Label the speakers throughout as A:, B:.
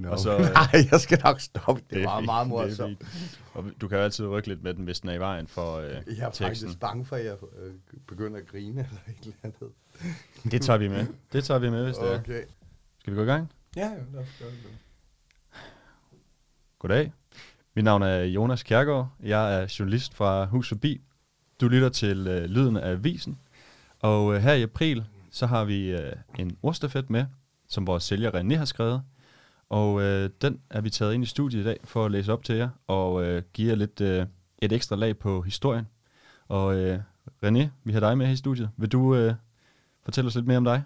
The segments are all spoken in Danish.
A: No.
B: Og så-
A: Nej, jeg skal nok stoppe. Det,
B: er
A: var
B: fint,
A: meget
B: er
A: morsomt.
B: Og du kan jo altid rykke lidt med den, hvis den er i vejen for øh,
A: Jeg er
B: teksten.
A: faktisk bange for, at jeg øh, begynder at grine eller et eller andet.
B: Det tager vi med. Det tager vi med, hvis det er.
A: Okay.
B: Skal vi gå i gang?
A: Ja, ja, lad os gøre det.
B: Goddag. Mit navn er Jonas Kjærgaard. Jeg er journalist fra Hus Forbi. Du lytter til øh, Lyden af Avisen. Og øh, her i april, så har vi øh, en ordstafet med, som vores sælger René har skrevet. Og øh, den er vi taget ind i studiet i dag for at læse op til jer og øh, give jer lidt øh, et ekstra lag på historien. Og øh, René, vi har dig med her i studiet. Vil du øh, fortælle os lidt mere om dig?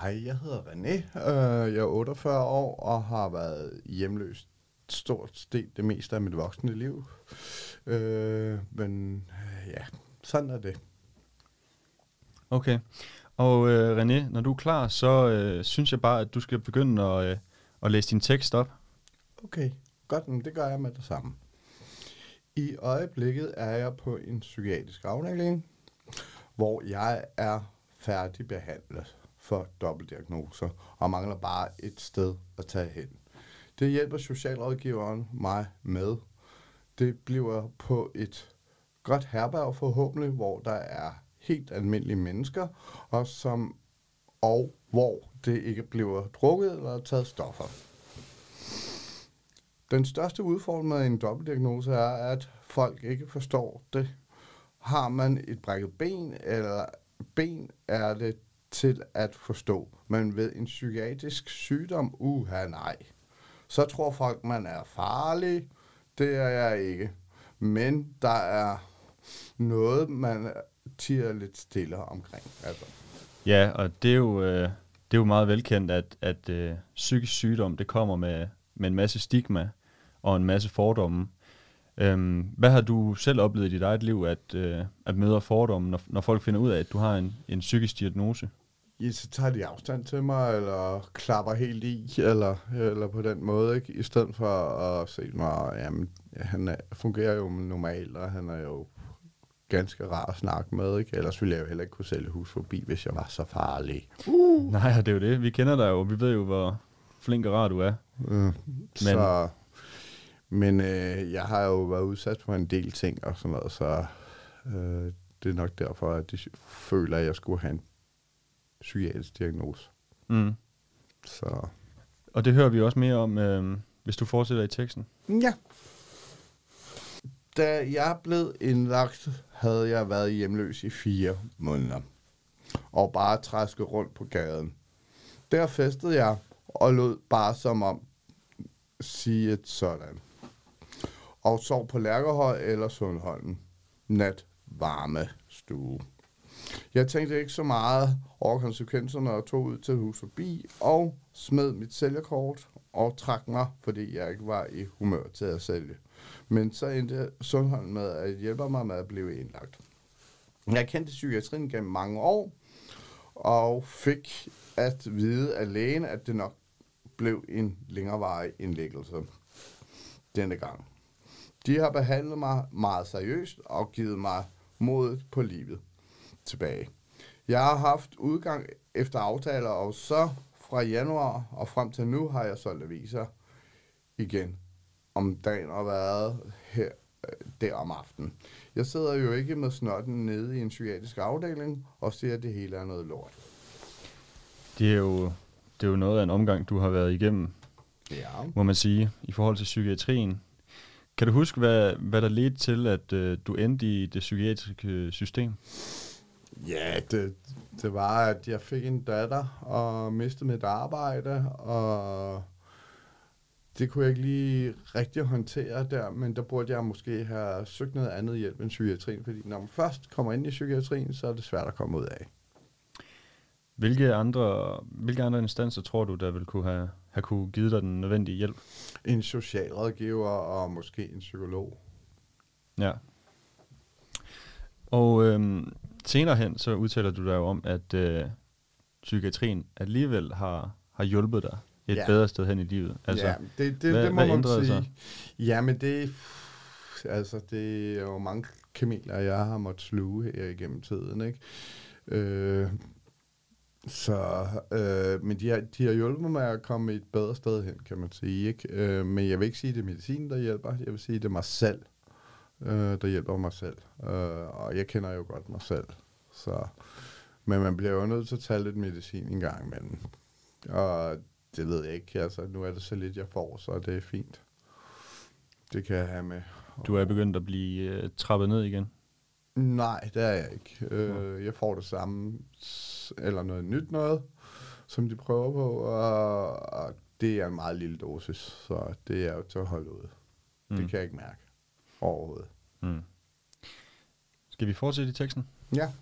A: Hej, jeg hedder René. Øh, Jeg er 48 år og har været hjemløs stort set det meste af mit voksne liv. Øh, Men øh, ja, sådan er det.
B: Okay. Og øh, René, når du er klar, så øh, synes jeg bare, at du skal begynde at, øh, og læse din tekst op.
A: Okay, godt, men det gør jeg med det samme. I øjeblikket er jeg på en psykiatrisk afdeling, hvor jeg er færdigbehandlet for dobbeltdiagnoser og mangler bare et sted at tage hen. Det hjælper socialrådgiveren mig med. Det bliver på et godt herberg forhåbentlig, hvor der er helt almindelige mennesker, og, som, og hvor det ikke bliver drukket eller taget stoffer. Den største udfordring med en dobbeltdiagnose er, at folk ikke forstår det. Har man et brækket ben, eller ben er det til at forstå. Men ved en psykiatrisk sygdom, uha nej. Så tror folk, man er farlig. Det er jeg ikke. Men der er noget, man tiger lidt stille omkring. Altså.
B: Ja, og det er jo, øh, det er jo meget velkendt, at, at øh, psykisk sygdom, det kommer med, med en masse stigma og en masse fordomme. Øhm, hvad har du selv oplevet i dit eget liv, at, øh, at møde fordomme, når, når folk finder ud af, at du har en, en psykisk diagnose?
A: Ja, så tager de afstand til mig, eller klapper helt i, eller, eller på den måde, ikke? I stedet for at se mig, jamen, han er, fungerer jo normalt, og han er jo ganske rar at snakke med, ikke? Ellers ville jeg jo heller ikke kunne sælge hus forbi, hvis jeg var så farlig.
B: Nej, det er jo det. Vi kender dig jo, vi ved jo, hvor flink og rar du er.
A: Mm. Men, så, men øh, jeg har jo været udsat for en del ting og sådan noget, så øh, det er nok derfor, at de føler, at jeg skulle have en psykiatrisk diagnose.
B: Mm.
A: Så
B: Og det hører vi også mere om, øh, hvis du fortsætter i teksten.
A: Ja. Da jeg blev indlagt, havde jeg været hjemløs i fire måneder. Og bare træsket rundt på gaden. Der festede jeg og lod bare som om sige et sådan. Og sov på Lærkerhøj eller Sundholm. Nat varme stue. Jeg tænkte ikke så meget over konsekvenserne og tog ud til hus forbi og smed mit sælgerkort og trak mig, fordi jeg ikke var i humør til at sælge. Men så endte Sundholm med at hjælpe mig med at blive indlagt. Jeg kendte psykiatrien gennem mange år, og fik at vide af lægen, at det nok blev en længerevarig indlæggelse denne gang. De har behandlet mig meget seriøst og givet mig modet på livet tilbage. Jeg har haft udgang efter aftaler, og så fra januar og frem til nu har jeg solgt aviser igen om dagen og været her øh, der om aftenen. Jeg sidder jo ikke med snotten nede i en psykiatrisk afdeling og siger, at det hele er noget lort.
B: Det er jo, det er jo noget af en omgang, du har været igennem,
A: Ja.
B: må man sige, i forhold til psykiatrien. Kan du huske, hvad, hvad der ledte til, at øh, du endte i det psykiatriske system?
A: Ja, det, det var, at jeg fik en datter og mistede mit arbejde, og det kunne jeg ikke lige rigtig håndtere der, men der burde jeg måske have søgt noget andet hjælp end psykiatrien, fordi når man først kommer ind i psykiatrien, så er det svært at komme ud af.
B: Hvilke andre, hvilke andre instanser tror du, der vil kunne have, have kunne give dig den nødvendige hjælp?
A: En socialrådgiver og måske en psykolog.
B: Ja. Og øhm, senere hen, så udtaler du dig jo om, at øh, psykiatrien alligevel har, har hjulpet dig et
A: Ja.
B: bedre sted hen i livet.
A: Altså, ja, det, det,
B: hvad-
A: det må man sige.
B: sig?
A: Ja, men det, altså, det er jo mange kameler, jeg har måttet sluge her igennem tiden. Ikke? Øh, Så, øh, men de har, de har hjulpet mig at komme et bedre sted hen, kan man sige. Ikke? Øh, men jeg vil ikke sige, at det er medicin, der hjælper. Jeg vil sige, at det er mig selv, øh, der hjælper mig selv. Øh, og jeg kender jo godt mig selv. Så, men man bliver jo nødt til at tage lidt medicin en gang imellem. Og det ved jeg ikke. Altså, nu er det så lidt, jeg får, så det er fint. Det kan jeg have med.
B: Du er begyndt at blive øh, trappet ned igen?
A: Nej, det er jeg ikke. Øh, jeg får det samme, eller noget nyt noget, som de prøver på, og, og det er en meget lille dosis, så det er jo til at holde ud. Mm. Det kan jeg ikke mærke overhovedet.
B: Mm. Skal vi fortsætte i teksten?
A: Ja.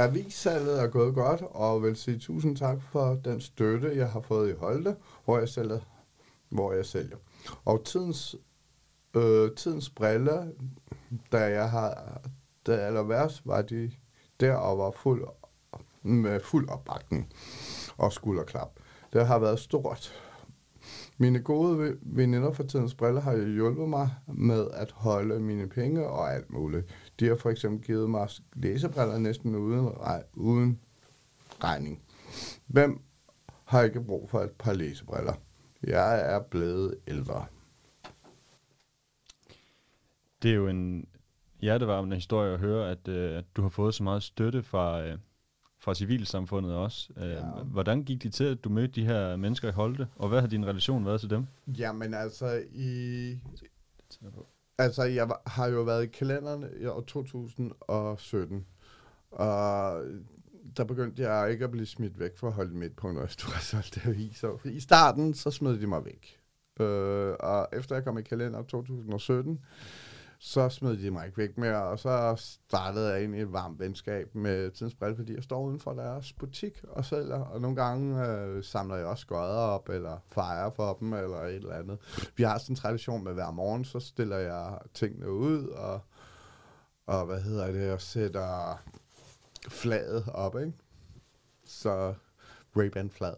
A: Avissalget er gået godt, og vil sige tusind tak for den støtte, jeg har fået i Holte, hvor jeg sælger. Hvor jeg sælger. Og tidens, øh, tidens briller, da jeg har, da aller værst, var de der og var fuld, med fuld opbakning og skulderklap. Det har været stort. Mine gode veninder fra tidens briller har hjulpet mig med at holde mine penge og alt muligt. De har for eksempel givet mig læsebriller næsten uden, rej- uden regning. Hvem har ikke brug for et par læsebriller? Jeg er blevet ældre.
B: Det er jo en hjertevarmende historie at høre, at, øh, at du har fået så meget støtte fra, øh, fra civilsamfundet også. Øh,
A: Ja.
B: Hvordan gik det til, at du mødte de her mennesker i Holte, og hvad har din relation været til dem?
A: Jamen altså, i, altså jeg var- har jo været i kalenderen i år 2017, og der begyndte jeg ikke at blive smidt væk for at holde midtpunkt, og du har aviser. For I starten, så smed de mig væk. Øh, og efter jeg kom i kalender 2017, så smed de mig ikke væk mere, og så startede jeg ind i et varmt venskab med Tidens Brille, fordi jeg står uden for deres butik og sælger, og nogle gange øh, samler jeg også skodder op, eller fejrer for dem, eller et eller andet. Vi har sådan en tradition med hver morgen, så stiller jeg tingene ud, og, og hvad hedder det, og sætter flaget op, ikke? Så Ray-Ban flad.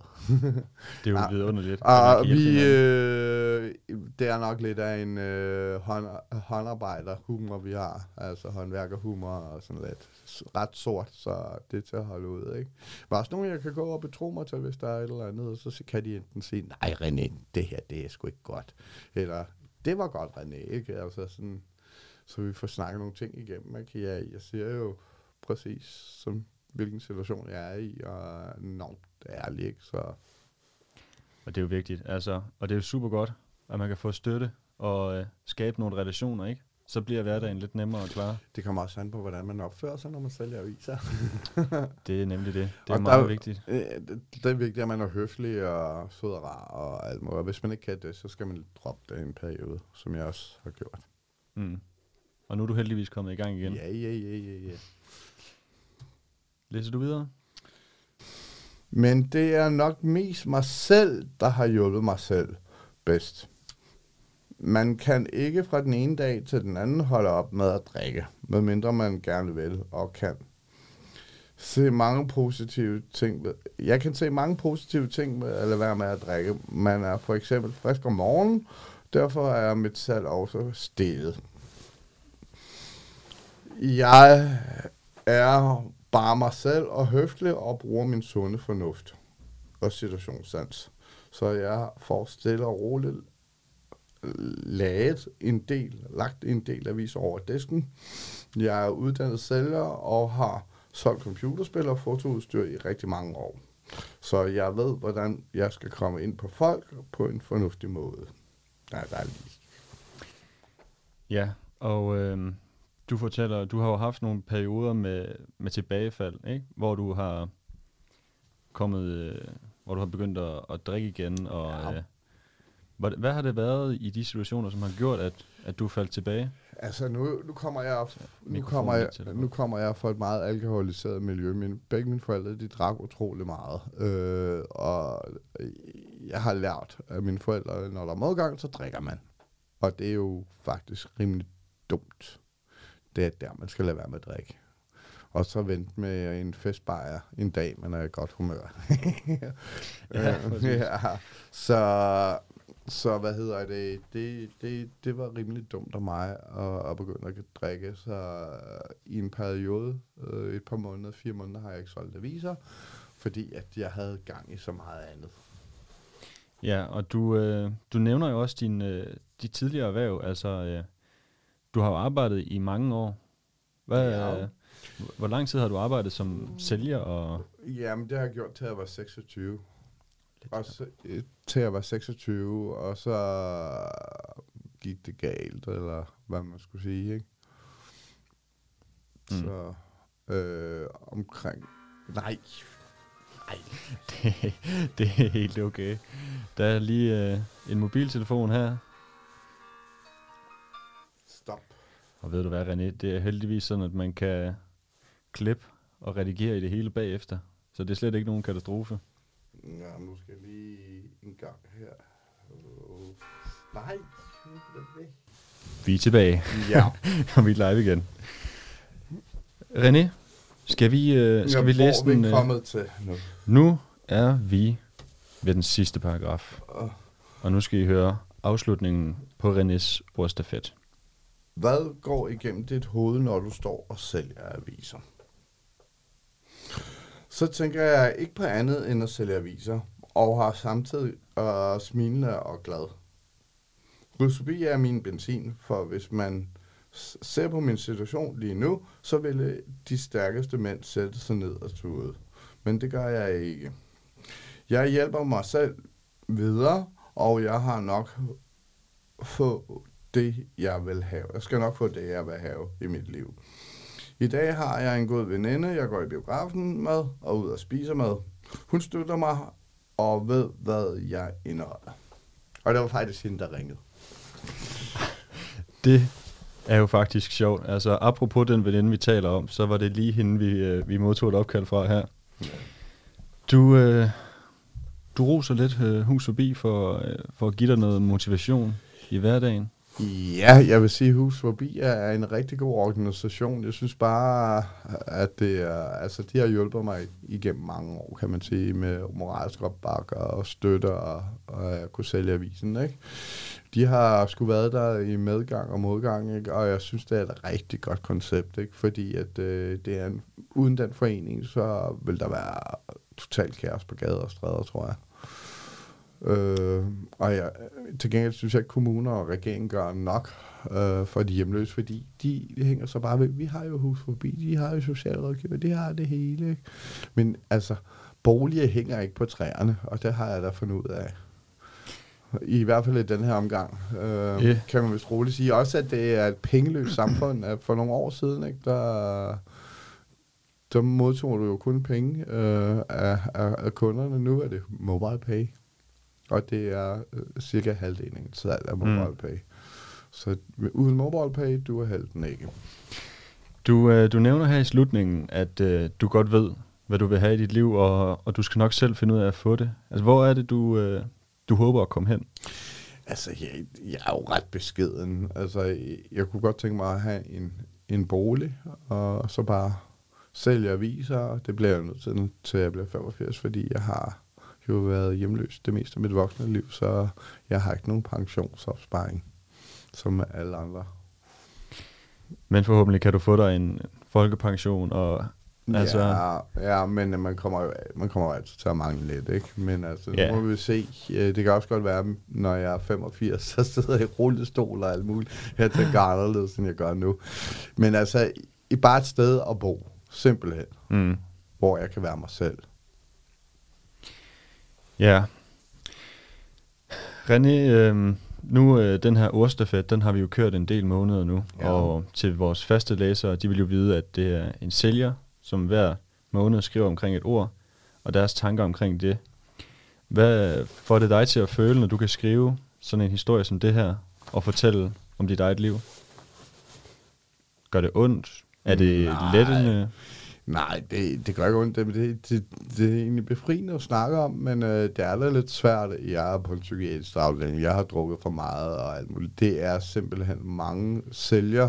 B: Det er jo
A: Ja.
B: vidunderligt. at man
A: Og
B: hjælpe
A: vi, øh, det er nok lidt af en øh, hånd, håndarbejder-humor, vi har. Altså håndværker-humor og sådan lidt ret sort, så det er til at holde ud, ikke? Er også nogen, jeg kan gå og betro mig til, hvis der er et eller andet, og så kan de enten sige, nej René, det her, det er sgu ikke godt. Eller, det var godt René, ikke? Altså sådan, så vi får snakket nogle ting igennem, ikke? Jeg, jeg siger jo præcis, som hvilken situation jeg er i, og er enormt ærlig, ikke? Så
B: Og det er jo vigtigt. Altså, og det er jo super godt, at man kan få støtte og øh, skabe nogle relationer, ikke? Så bliver hverdagen lidt nemmere at klare.
A: Det kommer også an på, hvordan man opfører sig, når man sælger aviser.
B: Det er nemlig det. Det er
A: Og
B: meget
A: der-
B: vigtigt.
A: Øh, det, det er vigtigt, at man er høflig og sød og rar og alt muligt. Og hvis man ikke kan det, så skal man droppe det i en periode, som jeg også har gjort.
B: Mm. Og nu er du heldigvis kommet i gang igen.
A: Ja, ja, ja, ja, ja.
B: Læser du videre?
A: Men det er nok mest mig selv, der har hjulpet mig selv bedst. Man kan ikke fra den ene dag til den anden holde op med at drikke, medmindre man gerne vil og kan. Se mange positive ting. Ved, jeg kan se mange positive ting ved at lade være med at drikke. Man er for eksempel frisk om morgenen, derfor er mit salg også steget. Jeg er bare mig selv og høflig og bruger min sunde fornuft og situationssans. Så jeg får stille og roligt laget en del, lagt en del avis over disken. Jeg er uddannet sælger og har solgt computerspil og fotoudstyr i rigtig mange år. Så jeg ved, hvordan jeg skal komme ind på folk på en fornuftig måde. Nej, der er lige.
B: Ja, og øh, du fortæller, du har jo haft nogle perioder med, med tilbagefald, ikke? hvor du har kommet, øh, hvor du har begyndt at, at drikke igen, og
A: Ja.
B: øh, hvad, hvad har det været i de situationer, som har gjort, at, at du faldt tilbage?
A: Altså, nu, nu kommer jeg nu kommer jeg, nu kommer jeg fra et meget alkoholiseret miljø. Min, begge mine forældre, de drak utrolig meget. Øh, og jeg har lært af mine forældre, når der er modgang, så drikker man. Og det er jo faktisk rimelig dumt. Det er der, man skal lade være med at drikke. Og så vente med en festbajer en dag, man er i godt humør.
B: Ja,
A: Øh,
B: præcis.
A: ja. Så, Så hvad hedder det? Det, det, det var rimelig dumt af mig at, at begynde at drikke. Så i en periode, øh, et par måneder, fire måneder, har jeg ikke solgt aviser, fordi at jeg havde gang i så meget andet.
B: Ja, og du, øh, du nævner jo også din, øh, de tidligere erhverv. Altså, øh, du har jo arbejdet i mange år. Hvad,
A: Ja.
B: øh, hvor lang tid har du arbejdet som sælger? Og,
A: Jamen, det har jeg gjort til jeg var 26. Og så, øh, til jeg var 26, og så gik det galt, eller hvad man skulle sige, ikke?
B: Mm.
A: Så øh, omkring... Nej. Nej.
B: det, det er helt okay. Der er lige øh, en mobiltelefon her. Og ved du hvad, René? Det er heldigvis sådan, at man kan klippe og redigere i det hele bagefter. Så det er slet ikke nogen katastrofe.
A: Ja, nu skal jeg lige en gang her. Øh, Nej. er.
B: Vi er tilbage,
A: Ja.
B: og vi er live igen. René, skal vi, øh, skal
A: ja,
B: vi læse
A: er
B: den?
A: vi
B: Øh?
A: kommet til nu?
B: Nu er vi ved den sidste paragraf. Og nu skal I høre afslutningen på Renés ordstafet.
A: Hvad går igennem dit hoved, når du står og sælger aviser? Så tænker jeg ikke på andet end at sælge aviser, og har samtidig øh, smilende og glad. Rusobi er min benzin, for hvis man ser på min situation lige nu, så ville de stærkeste mænd sætte sig ned og tude. Men det gør jeg ikke. Jeg hjælper mig selv videre, og jeg har nok få det, jeg vil have. Jeg skal nok få det, jeg vil have i mit liv. I dag har jeg en god veninde, jeg går i biografen med og ud og spiser med. Hun støtter mig og ved, hvad jeg indeholder. Og det var faktisk hende, der ringede.
B: Det er jo faktisk sjovt. Altså, apropos den veninde, vi taler om, så var det lige hende, vi, øh, vi modtog et opkald fra her. Du, øh, du roser lidt øh, hus forbi for, øh, for at give dig noget motivation i hverdagen.
A: Ja, jeg vil sige, at Hus Forbi er en rigtig god organisation. Jeg synes bare, at det er, altså, de har hjulpet mig igennem mange år, kan man sige, med moralsk opbakker og støtter og, og at kunne sælge avisen. Ikke? De har sgu været der i medgang og modgang, ikke? og jeg synes, det er et rigtig godt koncept, ikke? fordi at, øh, det er en, uden den forening, så vil der være totalt kaos på gader og stræder, tror jeg. Øh, og jeg, til gengæld synes jeg, at kommuner og regeringen gør nok øh, for de hjemløse, fordi de, de hænger så bare ved, vi har jo hus forbi, de har jo socialrådgiver, de har det hele. Ikke? Men altså, boliger hænger ikke på træerne, og det har jeg da fundet ud af. I hvert fald i den her omgang, øh,
B: Ja.
A: kan man vist roligt sige. Også at det er et pengeløst samfund. At for nogle år siden, ikke, der, der modtog du jo kun penge øh, af, af, af kunderne. Nu er det mobile pay. Og det er øh, cirka halvdelen af salg af mobile
B: Mm.
A: pay. Så uden mobile pay, du er halvden ikke.
B: Du, øh, du nævner her i slutningen, at øh, du godt ved, hvad du vil have i dit liv, og, og du skal nok selv finde ud af at få det. Altså, hvor er det, du, øh, du håber at komme hen?
A: Altså, jeg, jeg er jo ret beskeden. Altså, jeg, jeg kunne godt tænke mig at have en, en bolig, og så bare sælge aviser. Det bliver jeg nødt til, til jeg bliver 85, fordi jeg har jo været hjemløs det meste af mit voksne liv, så jeg har ikke nogen pensionsopsparing, som alle andre.
B: Men forhåbentlig kan du få dig en folkepension, og altså,
A: Ja, ja, men man kommer jo man kommer jo altid til at mangle lidt, ikke? Men altså, nu
B: Ja.
A: må vi se. Det kan også godt være, når jeg er 85, så sidder jeg i rullestol og alt muligt. Jeg tænker anderledes, end jeg gør nu. Men altså, i bare et sted at bo, simpelthen,
B: mm,
A: hvor jeg kan være mig selv.
B: Ja. René, øh, nu øh, den her ordstafet, den har vi jo kørt en del måneder nu,
A: Ja.
B: og til vores faste læsere, de vil jo vide, at det er en sælger, som hver måned skriver omkring et ord, og deres tanker omkring det. Hvad får det dig til at føle, når du kan skrive sådan en historie som det her, og fortælle om dit eget liv? Gør det ondt? Er det
A: Nej.
B: lettende?
A: Nej, det, det gør ikke ondt. Det, det, det, det er egentlig befriende at snakke om, men øh, det er da lidt svært. Jeg er på en psykiatrisk afdeling. Jeg har drukket for meget og alt muligt. Det er simpelthen mange sælger,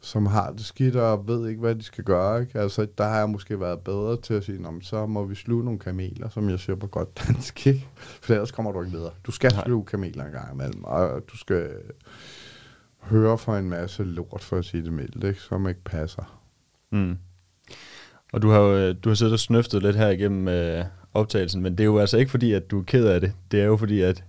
A: som har det skidt og ved ikke, hvad de skal gøre. Ikke? Altså, der har jeg måske været bedre til at sige, "Nå, så må vi sluge nogle kameler, som jeg siger på godt dansk. Ikke? For ellers kommer du ikke videre. Du skal
B: Nej.
A: sluge kameler en gang imellem, og du skal høre for en masse lort, for at sige det mildt, ikke? som ikke passer.
B: Mm. Og du har jo øh, du har siddet og snøftet lidt her igennem øh, optagelsen, men det er jo altså ikke fordi, at du er ked af det. Det er jo fordi, at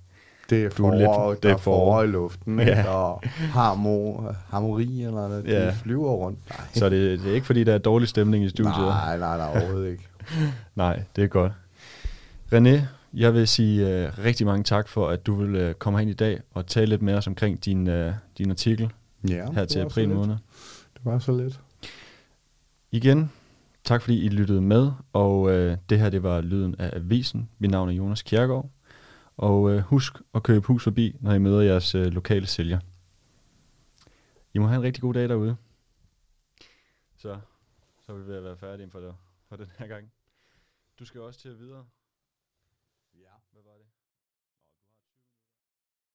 A: Det er
B: Du er lidt- det
A: der
B: er
A: forår i luften, ikke?
B: Ja.
A: og harmo, harmoni eller noget,
B: Ja.
A: de flyver rundt. Nej.
B: så det, det er ikke fordi, der er dårlig stemning i studiet.
A: nej, nej, nej, overhovedet ikke.
B: Nej, det er godt. René, jeg vil sige øh, rigtig mange tak for, at du vil øh, komme ind i dag og tale lidt med os omkring din, øh, din artikel
A: Ja,
B: her til april måned.
A: Det var så lidt.
B: Igen, tak fordi I lyttede med, og øh, det her det var Lyden af Avisen. Mit navn er Jonas Kjærgaard, og øh, husk at købe hus forbi, når I møder jeres øh, lokale sælger. I må have en rigtig god dag derude. Så, så er vi ved at være færdige for, det, for den her gang. Du skal også til at videre.